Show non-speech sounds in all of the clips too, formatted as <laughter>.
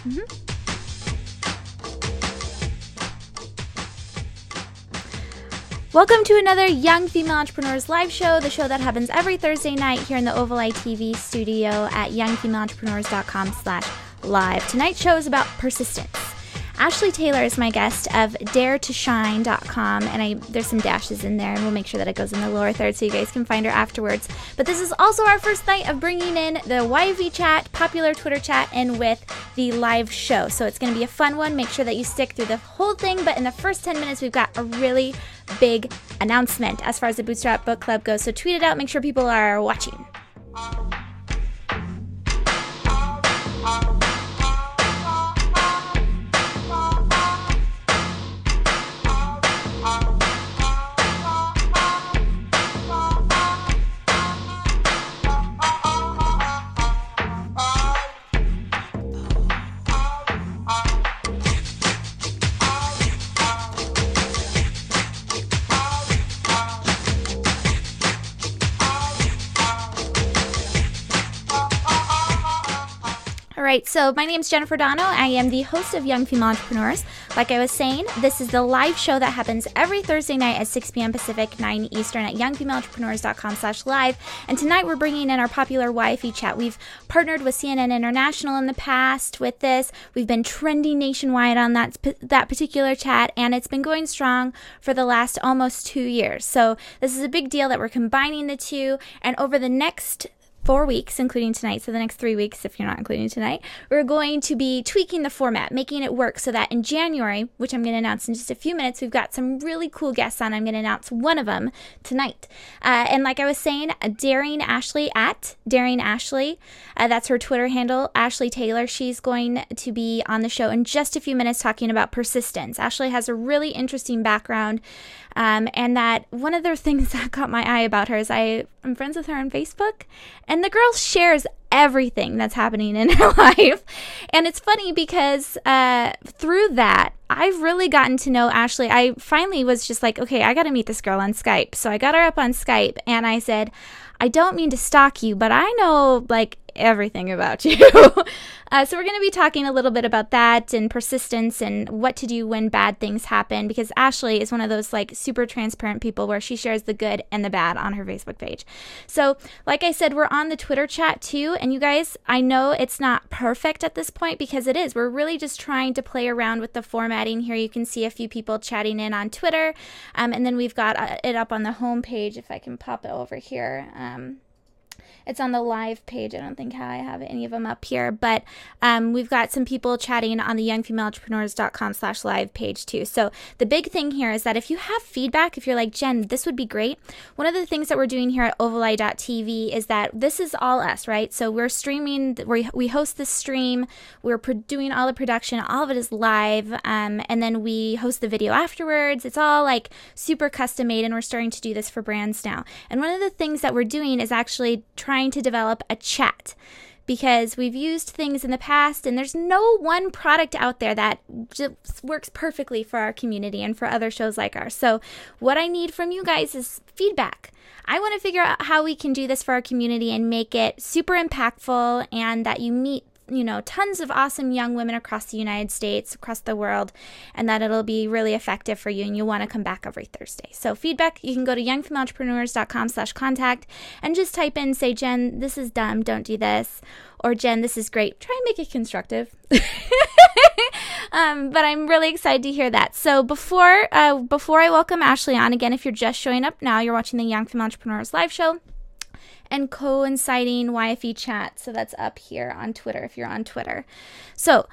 Mm-hmm. Welcome to another Young Female Entrepreneurs live show, the show that happens every Thursday night here in the Oval Eye TV studio at youngfemaleentrepreneurs.com slash live. Tonight's show is about persistence. Ashley Taylor is my guest of daretoshine.com, and I there's some dashes in there, and we'll make sure that it goes in the lower third so you guys can find her afterwards. But this is also our first night of bringing in the YV chat, popular Twitter chat, and with the live show. So it's going to be a fun one. Make sure that you stick through the whole thing. But in the first 10 minutes, we've got a really big announcement as far as the Bootstrap Book Club goes. So tweet it out, make sure people are watching. Right, so my name is Jennifer Dono. I am the host of Young Female Entrepreneurs. Like I was saying, this is the live show that happens every Thursday night at 6 p.m. Pacific, 9 Eastern at youngfemaleentrepreneurs.com slash live. And tonight we're bringing in our popular YFE chat. We've partnered with CNN International in the past with this. We've been trending nationwide on that, that particular chat, and it's been going strong for the last almost two years. So this is a big deal that we're combining the two. And over the next four weeks, including tonight, so the next three weeks, if you're not including tonight, we're going to be tweaking the format, making it work so that in January, which I'm going to announce in just a few minutes, we've got some really cool guests on. I'm going to announce one of them tonight. Uh, and like I was saying, Daring Ashley at Daring Ashley, uh, that's her Twitter handle, Ashley Taylor. She's going to be on the show in just a few minutes talking about persistence. Ashley has a really interesting background. Um, and that one of the <laughs> things that caught my eye about her is I am friends with her on Facebook, and the girl shares everything that's happening in <laughs> her life. And it's funny because uh, through that, I've really gotten to know Ashley. I finally was just like, okay, I got to meet this girl on Skype. So I got her up on Skype and I said, I don't mean to stalk you, but I know like everything about <laughs> you. uh, so we're going to be talking a little bit about that and persistence and what to do when bad things happen because Ashley is one of those like super transparent people where she shares the good and the bad on her Facebook page. So, like I said, we're on the Twitter chat too. And you guys, I know it's not perfect at this point because it is. We're really just trying to play around with the formatting here. You can see a few people chatting in on Twitter. Um, and then we've got uh, it up on the home page if I can pop it over here. Um, it's on the live page. I don't think how I have any of them up here, but um, we've got some people chatting on the youngfemaleentrepreneurs.com slash live page too. So the big thing here is that if you have feedback, if you're like, Jen, this would be great. One of the things that we're doing here at ovaleye.tv is that this is all us, right? So we're streaming, we we host this stream, we're pro- doing all the production, all of it is live, um, and then we host the video afterwards. It's all like super custom made, and we're starting to do this for brands now. And one of the things that we're doing is actually trying trying to develop a chat because we've used things in the past and there's no one product out there that just works perfectly for our community and for other shows like ours. So, what I need from you guys is feedback. I want to figure out how we can do this for our community and make it super impactful and that you meet you know, tons of awesome young women across the United States, across the world, and that it'll be really effective for you and you'll want to come back every Thursday. So feedback, you can go to youngfemaleentrepreneurs.com slash contact and just type in, say, Jen, this is dumb, don't do this. Or Jen, this is great. Try and make it constructive. <laughs> um, but I'm really excited to hear that. So before uh, before I welcome Ashley on again, if you're just showing up now, you're watching the Young Female Entrepreneurs live show and coinciding YFE chat. So that's up here on Twitter if you're on Twitter. So,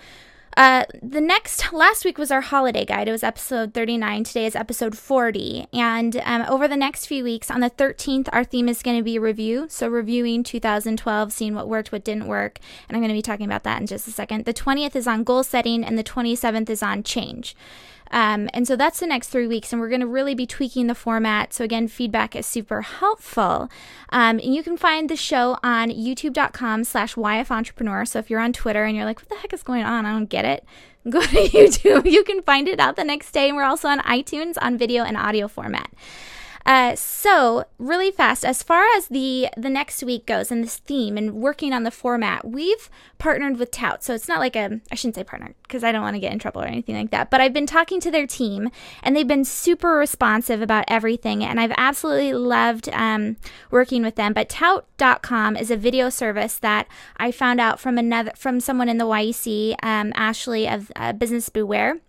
uh, the next last week was our holiday guide. It was episode 39. Today is episode 40. And um, over the next few weeks, on the 13th, our theme is going to be review. So, reviewing 2012, seeing what worked, what didn't work. And I'm going to be talking about that in just a second. The 20th is on goal setting, and the 27th is on change. Um, and so that's the next three weeks, and we're going to really be tweaking the format. So, again, feedback is super helpful. Um, and you can find the show on youtube.com slash YF Entrepreneur. So, if you're on Twitter and you're like, what the heck is going on? I don't get it. <laughs> Go to <laughs> YouTube. You can find it out the next day. And we're also on iTunes on video and audio format. Uh, so really fast, as far as the the next week goes and this theme and working on the format, we've partnered with Tout. So it's not like a I shouldn't say partnered because I don't want to get in trouble or anything like that. But I've been talking to their team and they've been super responsive about everything, and I've absolutely loved um, working with them. But Tout.com is a video service that I found out from another from someone in the YEC, um, Ashley of uh, Business Beware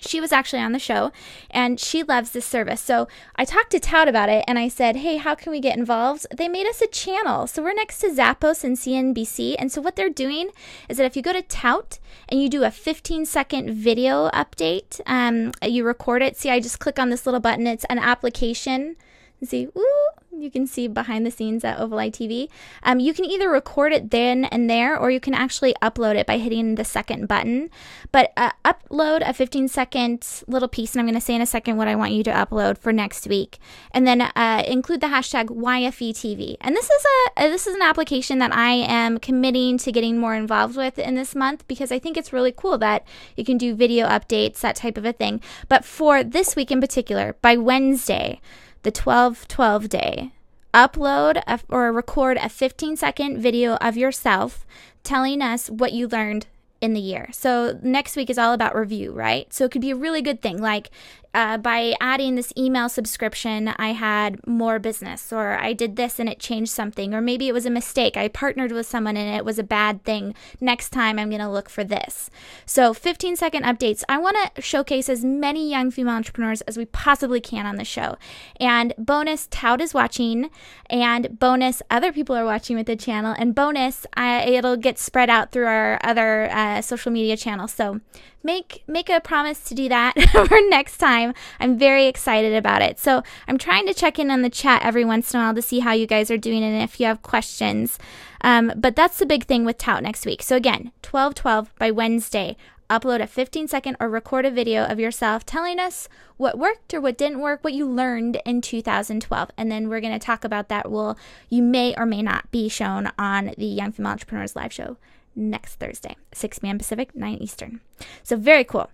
she was actually on the show and she loves this service. So I talked to Tout about it and I said, Hey, how can we get involved? They made us a channel. So we're next to Zappos and CNBC. And so what they're doing is that if you go to Tout and you do a 15 second video update, um, you record it. See, I just click on this little button, it's an application. See, ooh, you can see behind the scenes at Oval Eye TV. Um, you can either record it then and there, or you can actually upload it by hitting the second button. But uh, upload a 15 second little piece, and I'm going to say in a second what I want you to upload for next week, and then uh, include the hashtag YFETV. And this is a this is an application that I am committing to getting more involved with in this month because I think it's really cool that you can do video updates, that type of a thing. But for this week in particular, by Wednesday the 12 12 day. Upload a, or record a 15 second video of yourself telling us what you learned in the year. So next week is all about review, right? So it could be a really good thing. Like uh, by adding this email subscription, I had more business, or I did this and it changed something, or maybe it was a mistake. I partnered with someone and it was a bad thing. Next time, I'm going to look for this. So, 15 second updates. I want to showcase as many young female entrepreneurs as we possibly can on the show. And bonus, Tout is watching, and bonus, other people are watching with the channel, and bonus, uh, it'll get spread out through our other uh, social media channels. So, make make a promise to do that <laughs> for next time. I'm very excited about it. So I'm trying to check in on the chat every once in a while to see how you guys are doing and if you have questions. Um, but that's the big thing with Tout next week. So again, 1212 by Wednesday. Upload a 15 second or record a video of yourself telling us what worked or what didn't work, what you learned in 2012. And then we're going to talk about that. Will you may or may not be shown on the Young Female Entrepreneurs Live Show next Thursday, 6 p.m. Pacific, 9 Eastern. So, very cool.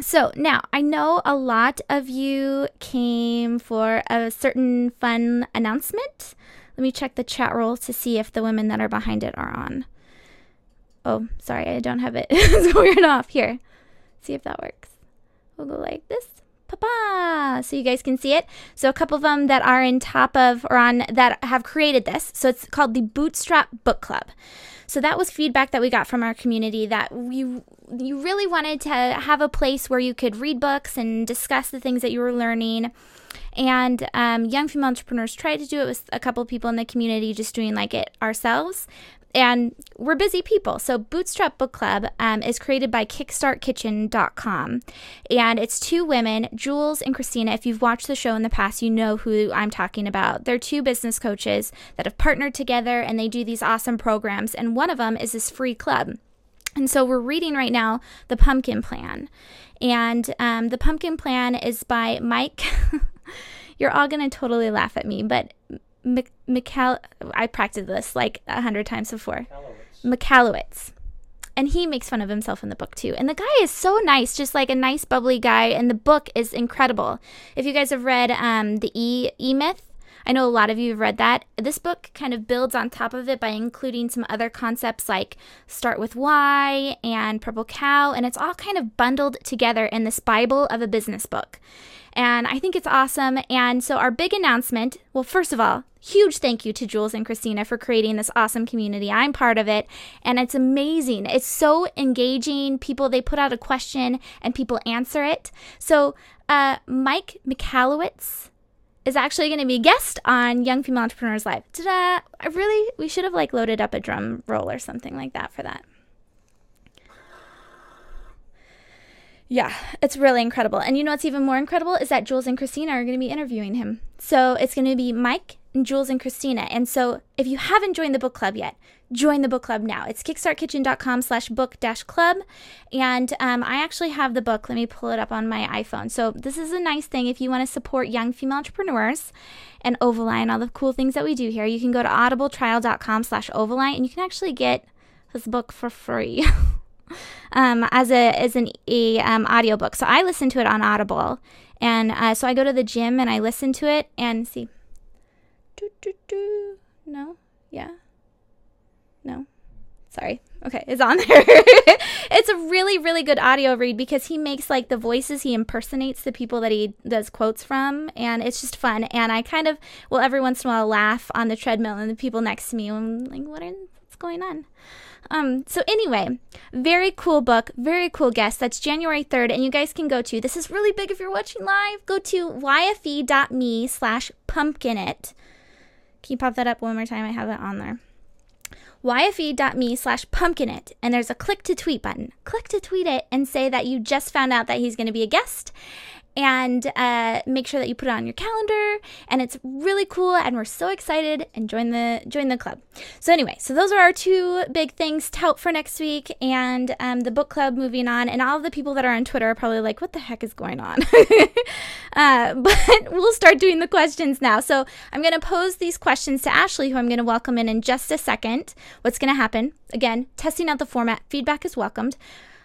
So, now I know a lot of you came for a certain fun announcement. Let me check the chat roll to see if the women that are behind it are on. Oh, sorry, I don't have it. <laughs> it's weird off. Here, see if that works. We'll go like this. So you guys can see it. So a couple of them that are in top of or on that have created this. So it's called the Bootstrap Book Club. So that was feedback that we got from our community that we you really wanted to have a place where you could read books and discuss the things that you were learning. And um, young female entrepreneurs tried to do it with a couple of people in the community, just doing like it ourselves and we're busy people. So, Bootstrap Book Club um, is created by KickstartKitchen.com. And it's two women, Jules and Christina. If you've watched the show in the past, you know who I'm talking about. They're two business coaches that have partnered together and they do these awesome programs. And one of them is this free club. And so, we're reading right now The Pumpkin Plan. And um, The Pumpkin Plan is by Mike. <laughs> You're all going to totally laugh at me, but Michael, I practiced this like a hundred times before. Michalowicz. And he makes fun of himself in the book too. And the guy is so nice, just like a nice, bubbly guy. And the book is incredible. If you guys have read um, the E E Myth, I know a lot of you have read that. This book kind of builds on top of it by including some other concepts like Start with Why and Purple Cow, and it's all kind of bundled together in this Bible of a business book. And I think it's awesome. And so, our big announcement well, first of all, huge thank you to Jules and Christina for creating this awesome community. I'm part of it, and it's amazing. It's so engaging. People, they put out a question and people answer it. So, uh, Mike Michalowicz is actually going to be a guest on Young Female Entrepreneurs Live. Ta-da! I really, we should have like loaded up a drum roll or something like that for that. Yeah, it's really incredible. And you know what's even more incredible is that Jules and Christina are going to be interviewing him. So it's going to be Mike and Jules and Christina. And so if you haven't joined the book club yet, join the book club now. It's kickstartkitchen.com slash book dash club. And um, I actually have the book. Let me pull it up on my iPhone. So this is a nice thing if you want to support young female entrepreneurs and Ovaline, all the cool things that we do here. You can go to audibletrial.com slash Ovaline and you can actually get this book for free. <laughs> um, as a as an a, um, audiobook. So I listen to it on Audible, And uh, so I go to the gym and I listen to it and see. Do, do, do. No? Yeah? No? Sorry. Okay, it's on there. <laughs> it's a really, really good audio read because he makes like the voices, he impersonates the people that he does quotes from, and it's just fun. And I kind of will every once in a while laugh on the treadmill and the people next to me. I'm like, what are, what's going on? Um, so anyway, very cool book, very cool guest. That's January 3rd, and you guys can go to, this is really big if you're watching live, go to yfe.me slash pumpkinit. Can you pop that up one more time? I have it on there yfe.me slash pumpkinit, and there's a click to tweet button. Click to tweet it and say that you just found out that he's going to be a guest and uh, make sure that you put it on your calendar and it's really cool and we're so excited and join the join the club. So anyway so those are our two big things tout for next week and um, the book club moving on and all of the people that are on twitter are probably like what the heck is going on? <laughs> Uh, <laughs> but we'll start doing the questions now. So i'm going to pose these questions to ashley who i'm going to welcome in in just a second. What's going to happen? Again testing out the format. Feedback is welcomed.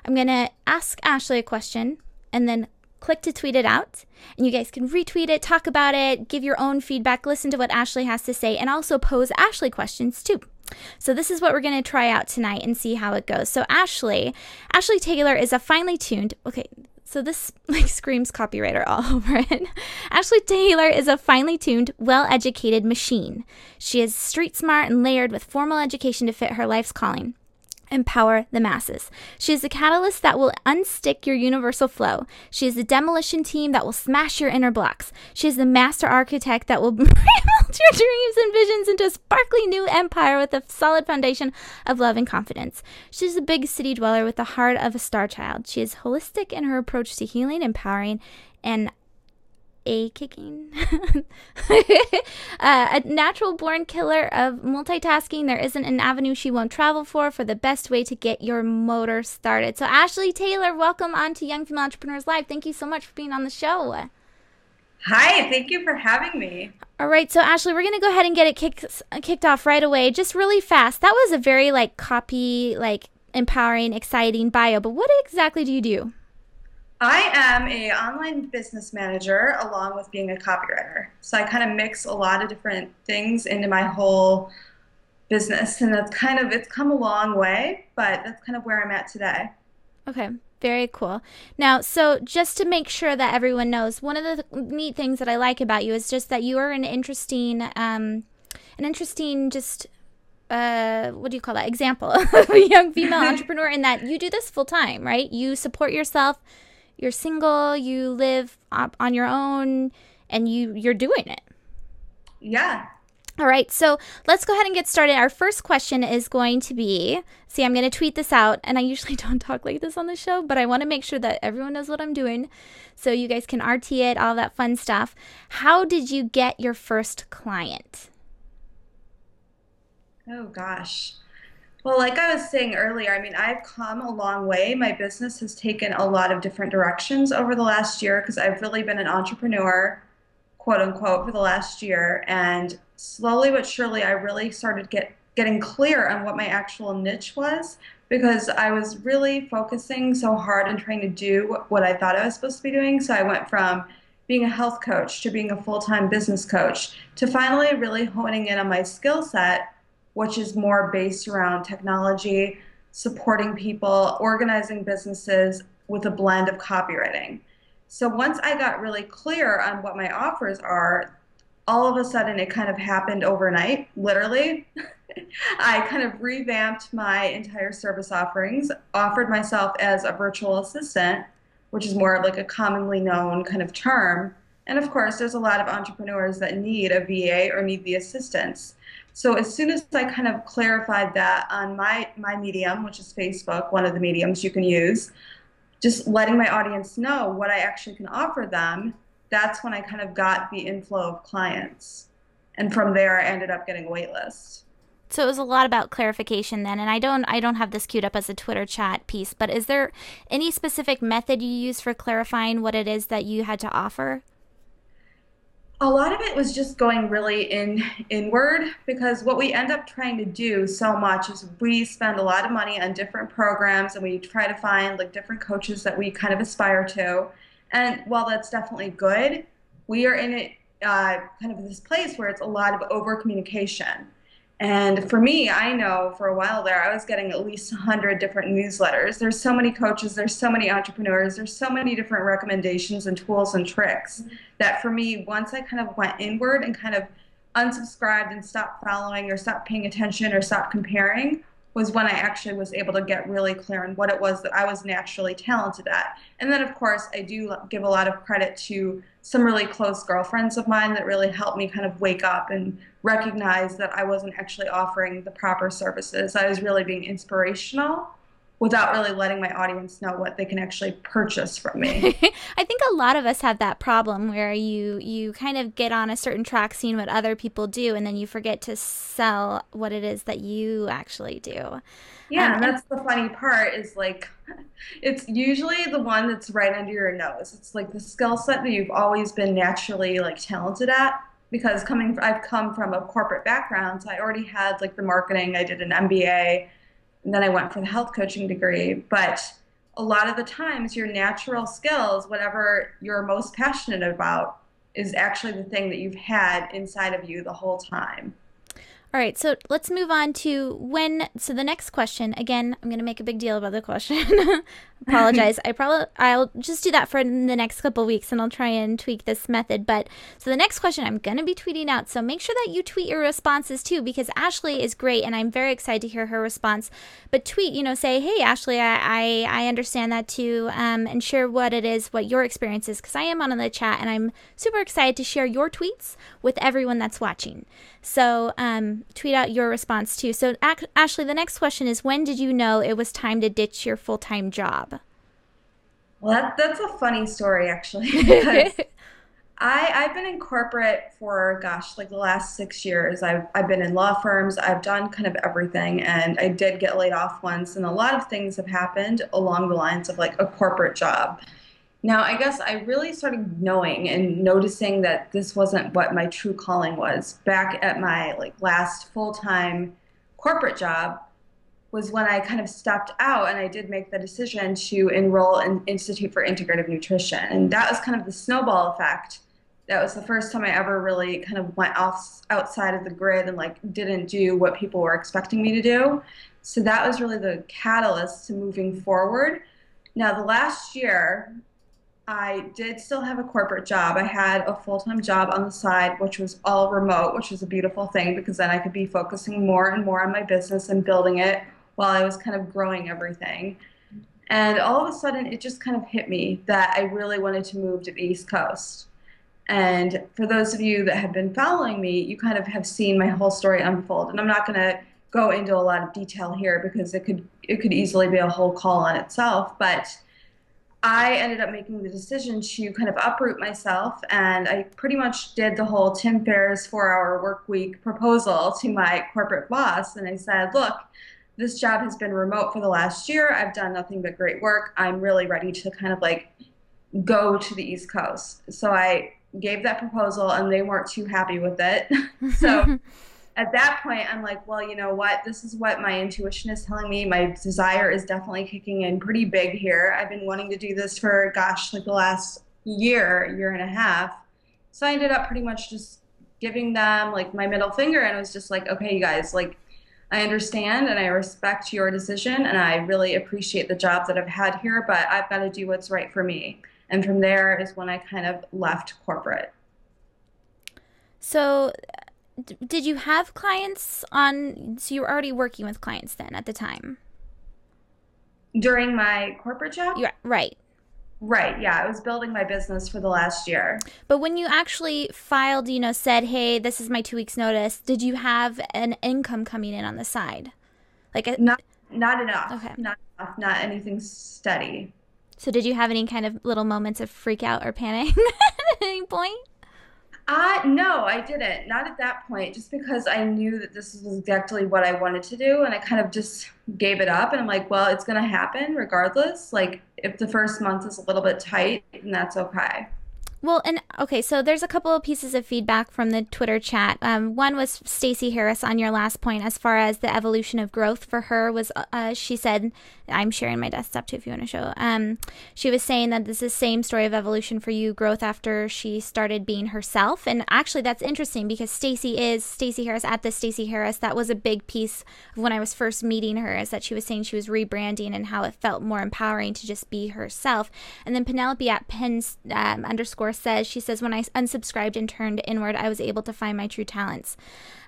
I'm going to ask ashley a question and then click to tweet it out. And you guys can retweet it, talk about it, give your own feedback, listen to what Ashley has to say, and also pose Ashley questions too. So this is what we're going to try out tonight and see how it goes. So Ashley, Ashley Taylor is a finely tuned, okay, so this <laughs> like screams copywriter all <laughs> over it. Ashley Taylor is a finely tuned, well-educated machine. She is street smart and layered with formal education to fit her life's calling empower the masses. She is the catalyst that will unstick your universal flow. She is the demolition team that will smash your inner blocks. She is the master architect that will <laughs> melt your dreams and visions into a sparkly new empire with a solid foundation of love and confidence. She is a big city dweller with the heart of a star child. She is holistic in her approach to healing, empowering, and a kicking. <laughs> uh, a natural born killer of multitasking. There isn't an avenue she won't travel for for the best way to get your motor started. So, Ashley Taylor, welcome on to Young Female Entrepreneurs Live. Thank you so much for being on the show. Hi, thank you for having me. All right, so Ashley, we're gonna go ahead and get it kicked kicked off right away, just really fast. That was a very like copy, like empowering, exciting bio. But what exactly do you do? I am a online business manager along with being a copywriter. So I kind of mix a lot of different things into my whole business and that's kind of it's come a long way, but that's kind of where I'm at today. Okay. Very cool. Now, so just to make sure that everyone knows, one of the neat things that I like about you is just that you are an interesting, um, an interesting, just uh, what do you call that? Example <laughs> of a young female <laughs> entrepreneur in that you do this full time, right? You support yourself you're single, you live on your own, and you you're doing it. Yeah. All right, so let's go ahead and get started. Our first question is going to be see, I'm going to tweet this out, and I usually <laughs> don't talk like this on the show, but I want to make sure that everyone knows what I'm doing so you guys can RT it, all that fun stuff. How did you get your first client? Oh, gosh. Well, like I was saying earlier, I mean, I've come a long way. My business has taken a lot of different directions over the last year because I've really been an entrepreneur, quote unquote, for the last year. And slowly but surely, I really started get getting clear on what my actual niche was because I was really focusing so hard and trying to do what I thought I was supposed to be doing. So I went from being a health coach to being a full time business coach to finally really honing in on my skill set which is more based around technology, supporting people, organizing businesses with a blend of copywriting. So once I got really clear on what my offers are, all of a sudden it kind of happened overnight, literally. <laughs> I kind of revamped my entire service offerings, offered myself as a virtual assistant, which is more of like a commonly known kind of term. And of course, there's a lot of entrepreneurs that need a VA or need the assistance. So as soon as I kind of clarified that on my my medium, which is Facebook, one of the mediums you can use, just letting my audience know what I actually can offer them, that's when I kind of got the inflow of clients. And from there I ended up getting a wait list. So it was a lot about clarification then, and I don't I don't have this queued up as a Twitter chat piece, but is there any specific method you use for clarifying what it is that you had to offer? A lot of it was just going really in inward because what we end up trying to do so much is we spend a lot of money on different programs and we try to find like different coaches that we kind of aspire to And while that's definitely good, we are in it uh, kind of this place where it's a lot of over communication. And for me, I know for a while there, I was getting at least 100 different newsletters. There's so many coaches, there's so many entrepreneurs, there's so many different recommendations and tools and tricks that for me, once I kind of went inward and kind of unsubscribed and stopped following or stopped paying attention or stopped comparing, was when I actually was able to get really clear on what it was that I was naturally talented at. And then, of course, I do give a lot of credit to some really close girlfriends of mine that really helped me kind of wake up and recognize that I wasn't actually offering the proper services. I was really being inspirational without really letting my audience know what they can actually purchase from me. <laughs> I think a lot of us have that problem where you you kind of get on a certain track seeing what other people do and then you forget to sell what it is that you actually do. Yeah, um, and that's the funny part is like <laughs> it's usually the one that's right under your nose. It's like the skill set that you've always been naturally like talented at because coming I've come from a corporate background, so I already had like the marketing, I did an MBA and then I went for the health coaching degree. But a lot of the times, your natural skills, whatever you're most passionate about, is actually the thing that you've had inside of you the whole time. All right, so let's move on to when. So the next question, again, I'm going to make a big deal about the question. <laughs> Apologize. I probably I'll just do that for the next couple weeks, and I'll try and tweak this method. But so the next question, I'm going to be tweeting out. So make sure that you tweet your responses too, because Ashley is great, and I'm very excited to hear her response. But tweet, you know, say, hey Ashley, I I, I understand that too, um, and share what it is, what your experience is, because I am on the chat, and I'm super excited to share your tweets with everyone that's watching. So um, tweet out your response too. So, Ashley, the next question is when did you know it was time to ditch your full time job? Well, that, that's a funny story, actually. <laughs> Because I, I've been in corporate for, gosh, like the last six years. I've, I've been in law firms, I've done kind of everything, and I did get laid off once. And a lot of things have happened along the lines of like a corporate job. Now, I guess I really started knowing and noticing that this wasn't what my true calling was. Back at my like last full-time corporate job was when I kind of stepped out and I did make the decision to enroll in Institute for Integrative Nutrition. And that was kind of the snowball effect. That was the first time I ever really kind of went off outside of the grid and like didn't do what people were expecting me to do. So that was really the catalyst to moving forward. Now, the last year, I did still have a corporate job. I had a full time job on the side, which was all remote, which was a beautiful thing because then I could be focusing more and more on my business and building it while I was kind of growing everything. And all of a sudden, it just kind of hit me that I really wanted to move to the East Coast. And for those of you that have been following me, you kind of have seen my whole story unfold. And I'm not going to go into a lot of detail here because it could it could easily be a whole call on itself. But I ended up making the decision to kind of uproot myself, and I pretty much did the whole Tim Ferriss four hour work week proposal to my corporate boss. And I said, Look, this job has been remote for the last year. I've done nothing but great work. I'm really ready to kind of like go to the East Coast. So I gave that proposal, and they weren't too happy with it. <laughs> so <laughs> at that point, I'm like, well, you know what? This is what my intuition is telling me. My desire is definitely kicking in pretty big here. I've been wanting to do this for, gosh, like the last year, year and a half. So I ended up pretty much just giving them like my middle finger and it was just like, okay, you guys, like, I understand and I respect your decision and I really appreciate the job that I've had here, but I've got to do what's right for me. And from there is when I kind of left corporate. So did you have clients on so you were already working with clients then at the time? During my corporate job? Yeah right. Right yeah i was building my business for the last year. But when you actually filed you know said hey this is my two weeks notice did you have an income coming in on the side? Like a, not not enough. Okay. Not enough not anything steady. So did you have any kind of little moments of freak out or panic <laughs> at any point uh, no, I didn't. Not at that point, just because I knew that this was exactly what I wanted to do. And I kind of just gave it up. And I'm like, well, it's going to happen regardless. Like, if the first month is a little bit tight, then that's okay. Well, and Okay, so there's a couple of pieces of feedback from the Twitter chat. Um, one was Stacy Harris on your last point, as far as the evolution of growth for her was. Uh, she said, "I'm sharing my desktop too, if you want to show." Um, she was saying that this is the same story of evolution for you, growth after she started being herself. And actually, that's interesting because Stacy is Stacy Harris at the Stacy Harris. That was a big piece of when I was first meeting her, is that she was saying she was rebranding and how it felt more empowering to just be herself. And then Penelope at Pens um, underscore says she says, When I unsubscribed and turned inward, I was able to find my true talents.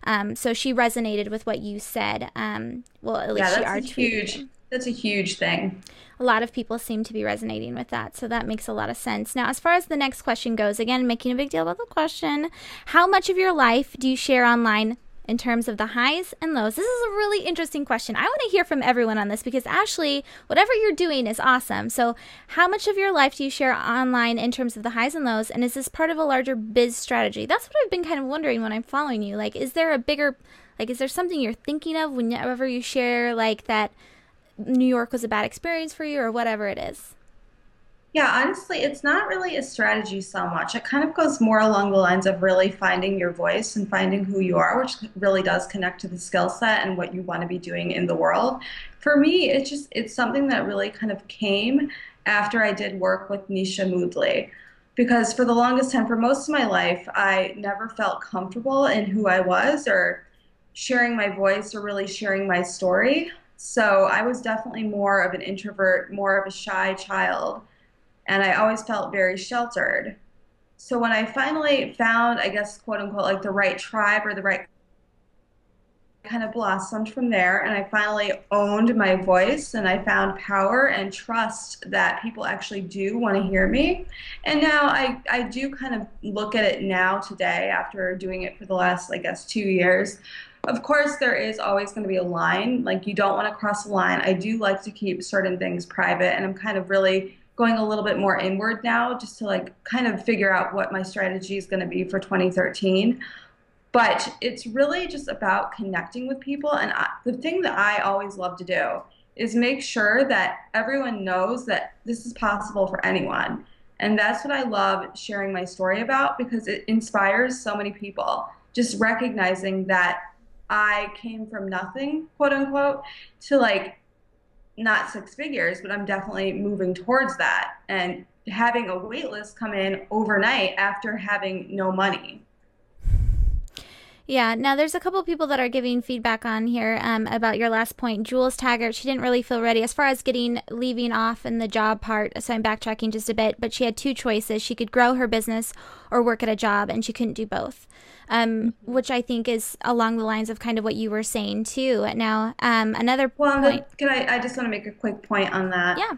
Um, so she resonated with what you said. Um, well, at least yeah, that's she a huge. That's a huge thing. A lot of people seem to be resonating with that, so that makes a lot of sense. Now, as far as the next question goes, again, making a big deal about the question, how much of your life do you share online in terms of the highs and lows? This is a really interesting question. I want to hear from everyone on this because Ashley, whatever you're doing is awesome. So, how much of your life do you share online in terms of the highs and lows? And is this part of a larger biz strategy? That's what I've been kind of wondering when I'm following you. Like, is there a bigger, like, is there something you're thinking of whenever you share, like, that New York was a bad experience for you or whatever it is? Yeah, honestly, it's not really a strategy so much. It kind of goes more along the lines of really finding your voice and finding who you are, which really does connect to the skill set and what you want to be doing in the world. For me, it's just it's something that really kind of came after I did work with Nisha Moodley. Because for the longest time, for most of my life, I never felt comfortable in who I was or sharing my voice or really sharing my story. So I was definitely more of an introvert, more of a shy child and I always felt very sheltered. So when I finally found, I guess, quote unquote, like the right tribe or the right kind of blossomed from there and I finally owned my voice and I found power and trust that people actually do want to hear me. And now I, I do kind of look at it now today after doing it for the last, I guess, two years. Of course, there is always going to be a line. Like, you don't want to cross a line. I do like to keep certain things private, and I'm kind of really going a little bit more inward now just to like kind of figure out what my strategy is going to be for 2013 but it's really just about connecting with people and I, the thing that i always love to do is make sure that everyone knows that this is possible for anyone. And that's what i love sharing my story about because it inspires so many people. Just recognizing that i came from nothing quote unquote to like not six figures, but I'm definitely moving towards that. And having a wait list come in overnight after having no money. Yeah, now there's a couple people that are giving feedback on here um, about your last point. Jules Taggart, she didn't really feel ready as far as getting leaving off in the job part. So I'm backtracking just a bit, but she had two choices. She could grow her business or work at a job, and she couldn't do both um, mm-hmm. which I think is along the lines of kind of what you were saying too. Now, um, another well, point. Can I? I just want to make a quick point on that. Yeah.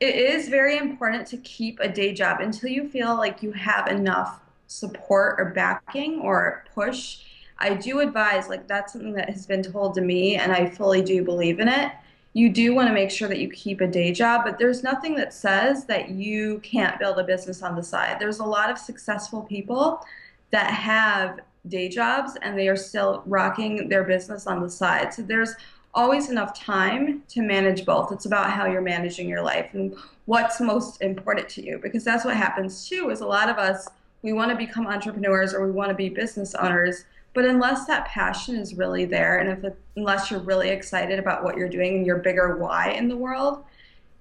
It is very important to keep a day job until you feel like you have enough support or backing or push. I do advise, like, that's something that has been told to me, and I fully do believe in it. You do want to make sure that you keep a day job, but there's nothing that says that you can't build a business on the side. There's a lot of successful people that have day jobs and they are still rocking their business on the side. So there's always enough time to manage both. It's about how you're managing your life and what's most important to you because that's what happens too is a lot of us we want to become entrepreneurs or we want to be business owners but unless that passion is really there and if it, unless you're really excited about what you're doing and your bigger why in the world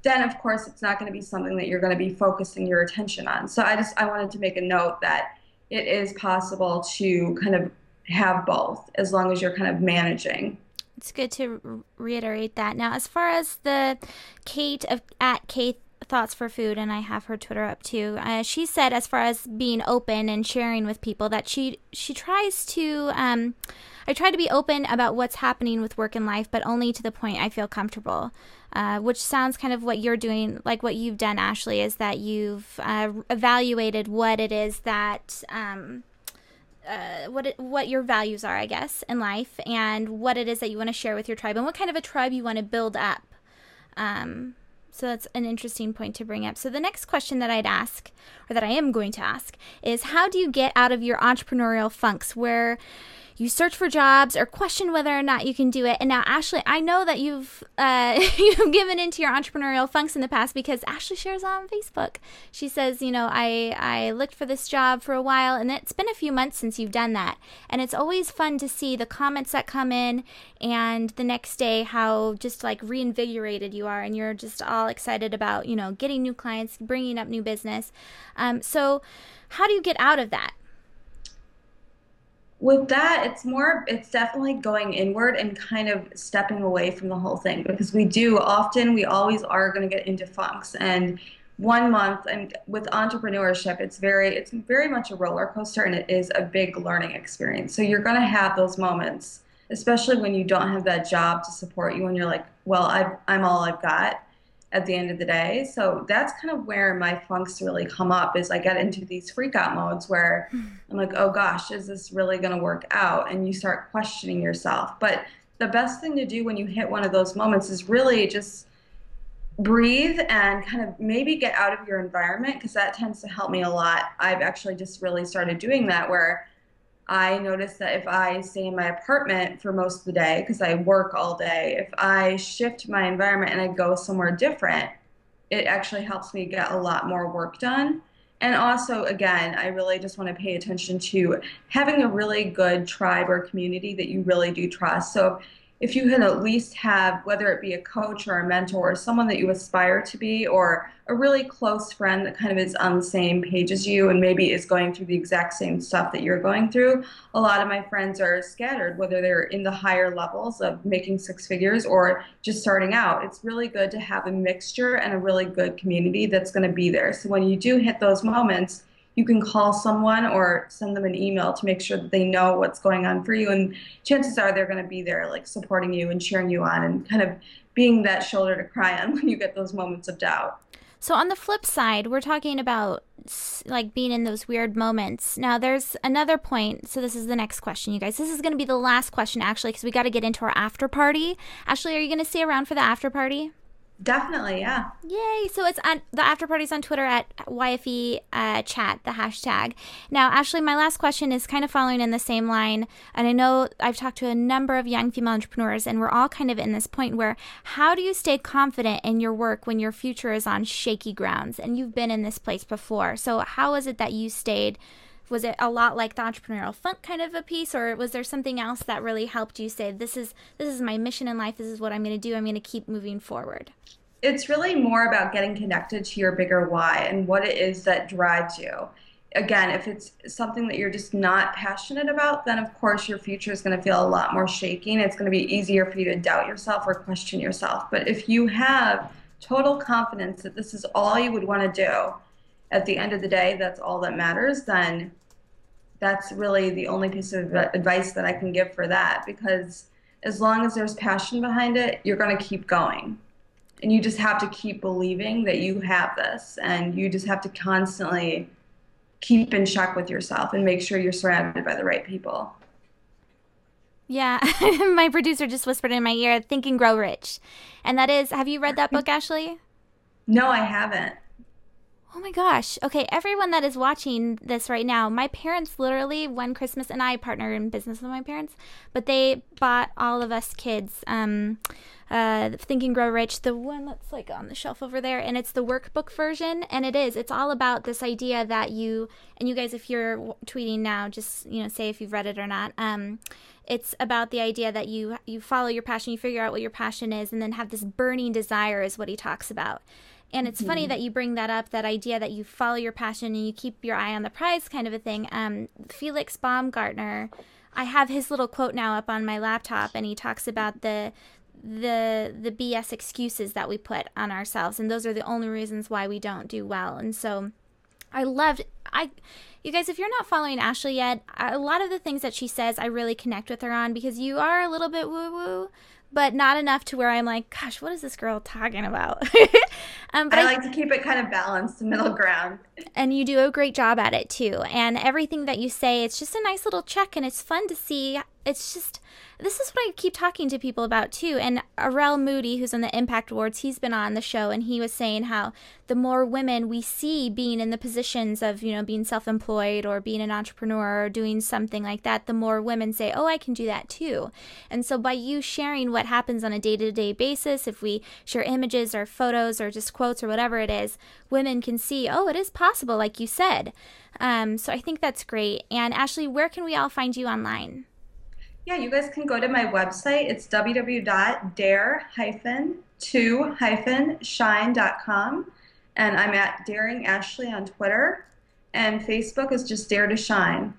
then of course it's not going to be something that you're going to be focusing your attention on so i just i wanted to make a note that it is possible to kind of have both as long as you're kind of managing. It's good to reiterate that. Now, as far as the Kate of at Kate thoughts for food and i have her twitter up too uh, she said as far as being open and sharing with people that she she tries to um, i try to be open about what's happening with work and life but only to the point i feel comfortable uh, which sounds kind of what you're doing, like what you've done, Ashley, is that you've uh, evaluated what it is that. Um, uh, what it, what your values are, I guess, in life, and what it is that you want to share with your tribe, and what kind of a tribe you want to build up. Um, so that's an interesting point to bring up. So the next question that I'd ask, or that I am going to ask, is how do you get out of your entrepreneurial funks where you search for jobs or question whether or not you can do it. And now, Ashley, I know that you've uh, <laughs> you've given into your entrepreneurial funks in the past because Ashley shares on Facebook. She says, you know, I I looked for this job for a while, and it's been a few months since you've done that, and it's always fun to see the comments that come in, and the next day how just like reinvigorated you are, and you're just all excited about you know getting new clients, bringing up new business. Um, so, how do you get out of that? With that it's more it's definitely going inward and kind of stepping away from the whole thing because we do often we always are going to get into funks. And one month and with entrepreneurship it's very it's very much a roller coaster and it is a big learning experience. So you're going to have those moments especially when you don't have that job to support you and you're like well i i'm all i've got at the end of the day. So that's kind of where my funks really come up is I get into these freak out modes where hmm. I'm like, oh gosh, is this really going to work out? And you start questioning yourself. But the best thing to do when you hit one of those moments is really just breathe and kind of maybe get out of your environment because that tends to help me a lot. I've actually just really started doing that where I notice that if I stay in my apartment for most of the day, because I work all day, if I shift my environment and I go somewhere different, it actually helps me get a lot more work done. And also, again, I really just want to pay attention to having a really good tribe or community that you really do trust. So if you can at least have, whether it be a coach or a mentor or someone that you aspire to be, or a really close friend that kind of is on the same page as you and maybe is going through the exact same stuff that you're going through. A lot of my friends are scattered, whether they're in the higher levels of making six figures or just starting out. It's really good to have a mixture and a really good community that's going to be there. So when you do hit those moments, you can call someone or send them an email to make sure that they know what's going on for you. And chances are they're going to be there, like supporting you and cheering you on and kind of being that shoulder to cry on <laughs> when you get those moments of doubt. So on the flip side, we're talking about like being in those weird moments. Now there's another point. So this is the next question, you guys. This is going to be the last question actually because we got to get into our after party. Ashley, are you going to stay around for the after party? Definitely, yeah. Yay! So it's on the after party's on Twitter at YFE uh, chat, the hashtag. Now, Ashley, my last question is kind of following in the same line, and I know I've talked to a number of young female entrepreneurs, and we're all kind of in this point where how do you stay confident in your work when your future is on shaky grounds, and you've been in this place before? So, how is it that you stayed? Was it a lot like the entrepreneurial funk kind of a piece or was there something else that really helped you say this is this is my mission in life. This is what i'm going to do. I'm going to keep moving forward it's really more about getting connected to your bigger why and what it is that drives you. Again if it's something that you're just not passionate about then of course your future is going to feel a lot more shaky and it's going to be easier for you to doubt yourself or question yourself. But if you have total confidence that this is all you would want to do at the end of the day, that's all that matters, then that's really the only piece of advice that I can give for that because as long as there's passion behind it, you're going to keep going. And you just have to keep believing that you have this and you just have to constantly keep in check with yourself and make sure you're surrounded by the right people. Yeah, <laughs> my producer just whispered in my ear, Think and Grow Rich. And that is, have you read that book, <laughs> Ashley? No, I haven't. Oh my gosh. Okay, everyone that is watching this right now, my parents literally one Christmas and I partner in business with my parents, but they bought all of us kids um uh Think and Grow Rich, the one that's like on the shelf over there and it's the workbook version and it is. It's all about this idea that you and you guys if you're tweeting now just, you know, say if you've read it or not. Um it's about the idea that you you follow your passion, you figure out what your passion is and then have this burning desire is what he talks about. And it's mm-hmm. funny that you bring that up, that idea that you follow your passion and you keep your eye on the prize kind of a thing. Um, Felix Baumgartner, I have his little quote now up on my laptop, and he talks about the the the BS excuses that we put on ourselves, and those are the only reasons why we don't do well. And so, I loved I. You guys, if you're not following Ashley yet, a lot of the things that she says, I really connect with her on because you are a little bit woo woo but not enough to where I'm like, gosh, what is this girl talking about? <laughs> um, but I, I like to keep it kind of balanced, middle ground. And you do a great job at it too. And everything that you say, it's just a nice little check, and it's fun to see it's just this is what I keep talking to people about too. And Arel Moodie, who's on the Impact Awards, he's been on the show and he was saying how the more women we see being in the positions of, you know, being self employed or being an entrepreneur or doing something like that, the more women say, Oh, I can do that too. And so by you sharing what happens on a day to day basis, if we share images or photos or just quotes or whatever it is, women can see, oh, it is possible, like you said. Um, so I think that's great. And Ashley, where can we all find you online? Yeah, you guys can go to my website. It's www.dare-to-shine.com. And I'm at Daring Ashley on Twitter. And Facebook is just Dare to Shine.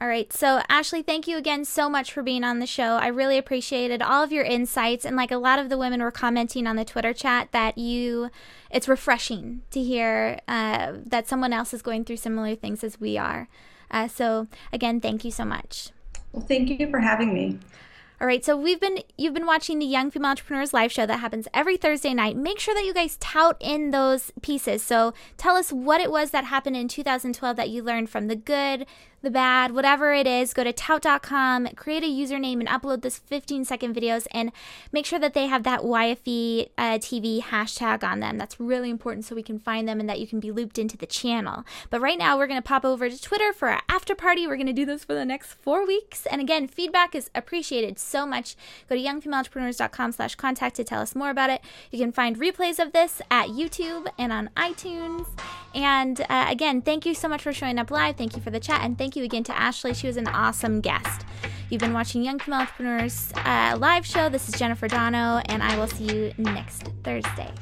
All right. So, Ashley, thank you again so much for being on the show. I really appreciated all of your insights. And like a lot of the women were commenting on the Twitter chat, that you, it's refreshing to hear uh, that someone else is going through similar things as we are. Uh, so, again, thank you so much. Well, thank you for having me. All right, so we've been you've been watching the Young Female Entrepreneurs live show that happens every Thursday night. Make sure that you guys tout in those pieces. So tell us what it was that happened in 2012 that you learned from the good, the bad, whatever it is, go to tout.com, create a username, and upload this 15 second videos, and make sure that they have that YFE uh, TV hashtag on them. That's really important so we can find them and that you can be looped into the channel. But right now, we're going to pop over to Twitter for our after party. We're going to do this for the next four weeks. And again, feedback is appreciated so much. Go to youngfemaleentrepreneurs.com slash contact to tell us more about it. You can find replays of this at YouTube and on iTunes. And uh, again, thank you so much for showing up live. Thank you for the chat. And thank you again to Ashley. She was an awesome guest. You've been watching Young Female Entrepreneurs uh, live show. This is Jennifer Dono, and I will see you next Thursday.